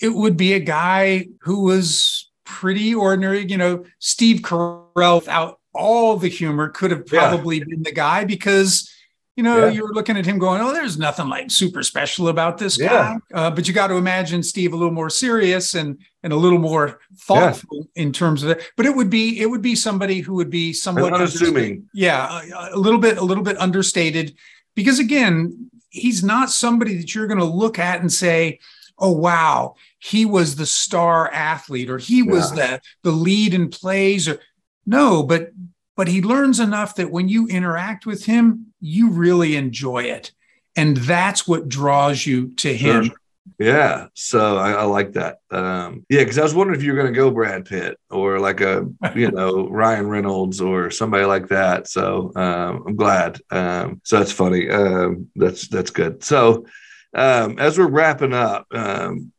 [SPEAKER 2] It would be a guy who was pretty ordinary. You know, Steve Carell without all the humor could have probably yeah. been the guy because you know, yeah. you were looking at him going, "Oh, there's nothing like super special about this yeah. guy." Uh, but you got to imagine Steve a little more serious and and a little more thoughtful yeah. in terms of it. But it would be it would be somebody who would be somewhat
[SPEAKER 1] unassuming.
[SPEAKER 2] Yeah, a, a little bit a little bit understated, because again, he's not somebody that you're going to look at and say, "Oh, wow, he was the star athlete," or he was the the lead in plays, or no, but but he learns enough that when you interact with him, you really enjoy it. And that's what draws you to him. Sure.
[SPEAKER 1] Yeah. So I, I, like that. Um, yeah, because I was wondering if you were going to go Brad Pitt or like a, you (laughs) know, Ryan Reynolds or somebody like that. So um, I'm glad. Um, so that's funny. Um, that's that's good. So um, as we're wrapping up, um,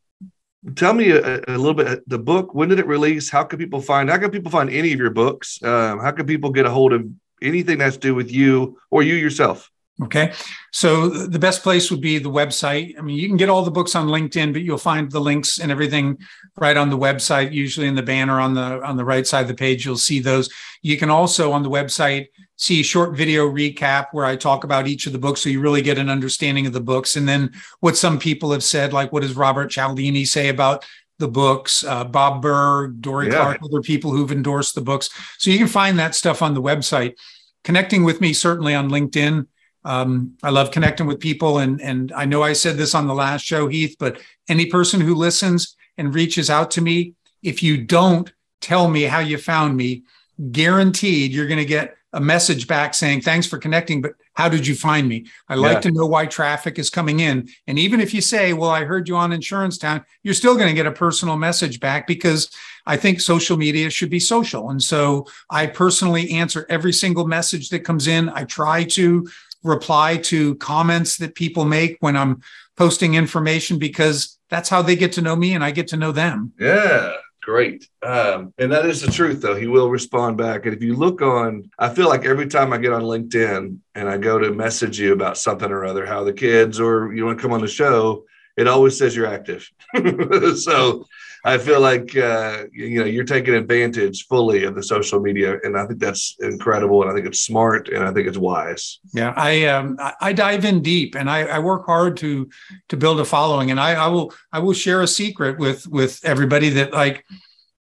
[SPEAKER 1] tell me a, a, little bit the book when did it release how can people find how can people find any of your books um, how can people get a hold of anything that's to do with you or you yourself.
[SPEAKER 2] Okay. So the best place would be the website. I mean you can get all the books on linkedin but you'll find the links and everything right on the website usually in the banner on the on the right side of the page you'll see those. You can also on the website see a short video recap where I talk about each of the books so you really get an understanding of the books. And then what some people have said, like what does Robert Cialdini say about the books, uh, Bob Burg, Dorie yeah. Clark, other people who've endorsed the books. So you can find that stuff on the website. Connecting with me certainly on LinkedIn. Um, I love connecting with people, and and I know I said this on the last show, Heath, but any person who listens and reaches out to me, if you don't tell me how you found me, guaranteed you're going to get a message back saying thanks for connecting but how did you find me? I like yeah. to know why traffic is coming in. And even if you say well i heard you on insurance town you're still going to get a personal message back because i think social media should be social. And so i personally answer every single message that comes in. I try to reply to comments that people make when i'm posting information because that's how they get to know me and i get to know them.
[SPEAKER 1] Yeah great. Um, and that is the truth, though. He will respond back. And if you look on, I feel like every time I get on LinkedIn and I go to message you about something or other, how the kids or you want to come on the show, it always says you're active. (laughs) so I feel like uh, you know you're taking advantage fully of the social media, and I think that's incredible, and I think it's smart, and I think it's wise.
[SPEAKER 2] Yeah, I um, I dive in deep, and I, I work hard to to build a following, and I, I will I will share a secret with with everybody that like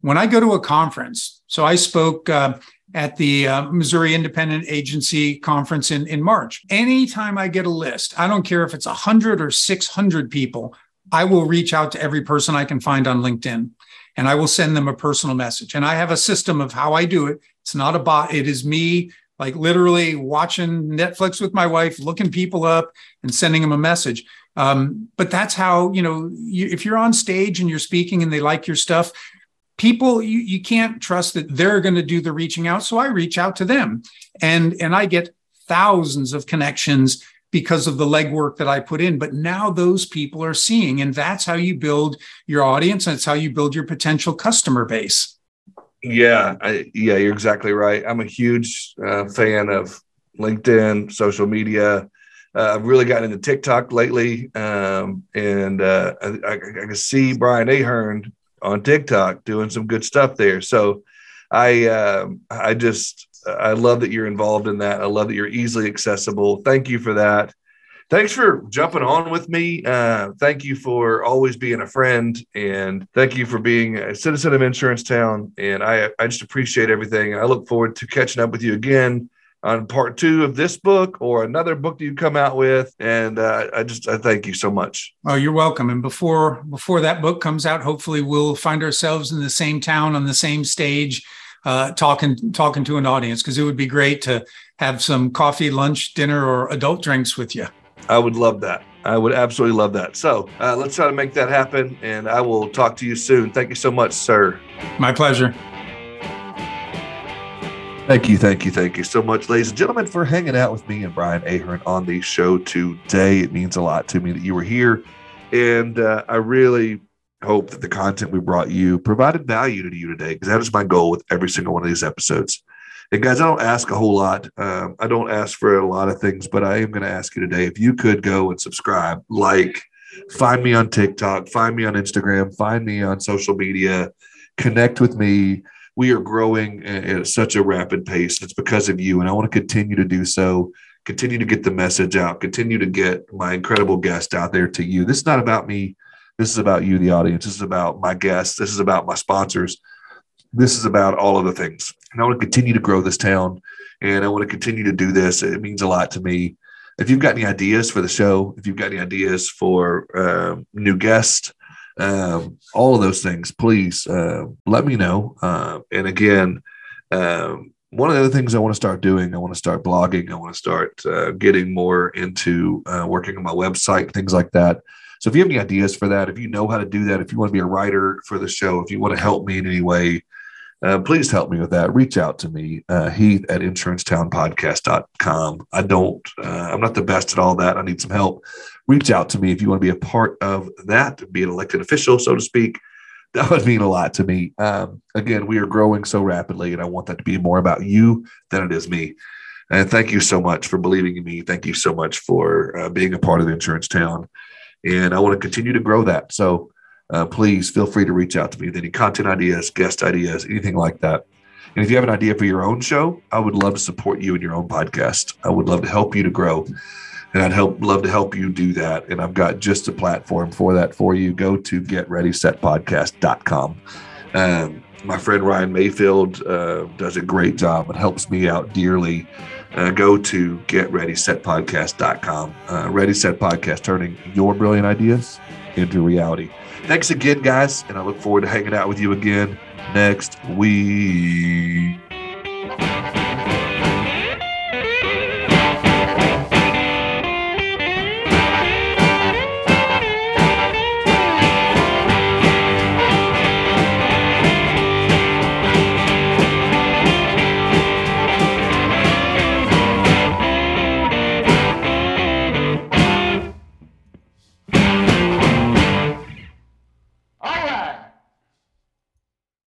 [SPEAKER 2] when I go to a conference. So I spoke. Uh, at the uh, Missouri Independent Agency Conference in, in March. Anytime I get a list, I don't care if it's 100 or 600 people, I will reach out to every person I can find on LinkedIn and I will send them a personal message. And I have a system of how I do it. It's not a bot, it is me like literally watching Netflix with my wife, looking people up and sending them a message. Um, but that's how, you know, you, if you're on stage and you're speaking and they like your stuff, people you, you can't trust that they're going to do the reaching out. So I reach out to them and and I get thousands of connections because of the legwork that I put in. But now those people are seeing, and that's how you build your audience. And it's how you build your potential customer base.
[SPEAKER 1] Yeah, I, yeah, you're exactly right. I'm a huge uh, fan of LinkedIn, social media. Uh, I've really gotten into TikTok lately, um, and uh, I, I, I, can see Brian Ahearn on TikTok doing some good stuff there. So I, um, I just I love that you're involved in that. I love that you're easily accessible. Thank you for that. Thanks for jumping on with me. Uh, thank you for always being a friend, and thank you for being a citizen of Insurance Town. And I, I just appreciate everything. I look forward to catching up with you again on part two of this book or another book that you come out with. And uh, I just I thank you so much.
[SPEAKER 2] Oh, you're welcome. And before before that book comes out, hopefully we'll find ourselves in the same town on the same stage uh, talking talking to an audience because it would be great to have some coffee, lunch, dinner, or adult drinks with you.
[SPEAKER 1] I would love that. I would absolutely love that. So uh, let's try to make that happen, and I will talk to you soon. Thank you so much, sir.
[SPEAKER 2] My pleasure.
[SPEAKER 1] Thank you, thank you, thank you so much, ladies and gentlemen, for hanging out with me and Brian Ahearn on the show today. It means a lot to me that you were here, and uh, I really hope that the content we brought you provided value to you today because that is my goal with every single one of these episodes. And guys, I don't ask a whole lot. Um, I don't ask for a lot of things, but I am going to ask you today if you could go and subscribe, like, find me on TikTok, find me on Instagram, find me on social media, connect with me. We are growing at such a rapid pace. It's because of you, and I want to continue to do so. Continue to get the message out. Continue to get my incredible guest out there to you. This is not about me this is about you, the audience. This is about my guests. This is about my sponsors. This is about all of the things. And I want to continue to grow this town and I want to continue to do this. It means a lot to me. If you've got any ideas for the show, if you've got any ideas for uh, new guests, um, all of those things, please uh, let me know. Uh, and again, um, one of the other things I want to start doing, I want to start blogging. I want to start uh, getting more into uh, working on my website, things like that. So if you have any ideas for that, if you know how to do that, if you want to be a writer for the show, if you want to help me in any way, uh, please help me with that. Reach out to me, uh, Heath at insurancetownpodcast.com. I don't, uh, I'm not the best at all that. I need some help. Reach out to me if you want to be a part of that, be an elected official, so to speak. That would mean a lot to me. Um, again, we are growing so rapidly, and I want that to be more about you than it is me. And thank you so much for believing in me. Thank you so much for uh, being a part of the Insurance Town and I want to continue to grow that. So uh, please feel free to reach out to me with any content ideas, guest ideas, anything like that. And if you have an idea for your own show, I would love to support you in your own podcast. I would love to help you to grow. and I'd help love to help you do that. And I've got just a platform for that for you. Go to getreadysetpodcast.com. Um, my friend Ryan Mayfield uh, does a great job and helps me out dearly. Uh, go to getreadysetpodcast.com. Uh, Ready Set Podcast, turning your brilliant ideas into reality. Thanks again, guys, and I look forward to hanging out with you again next week.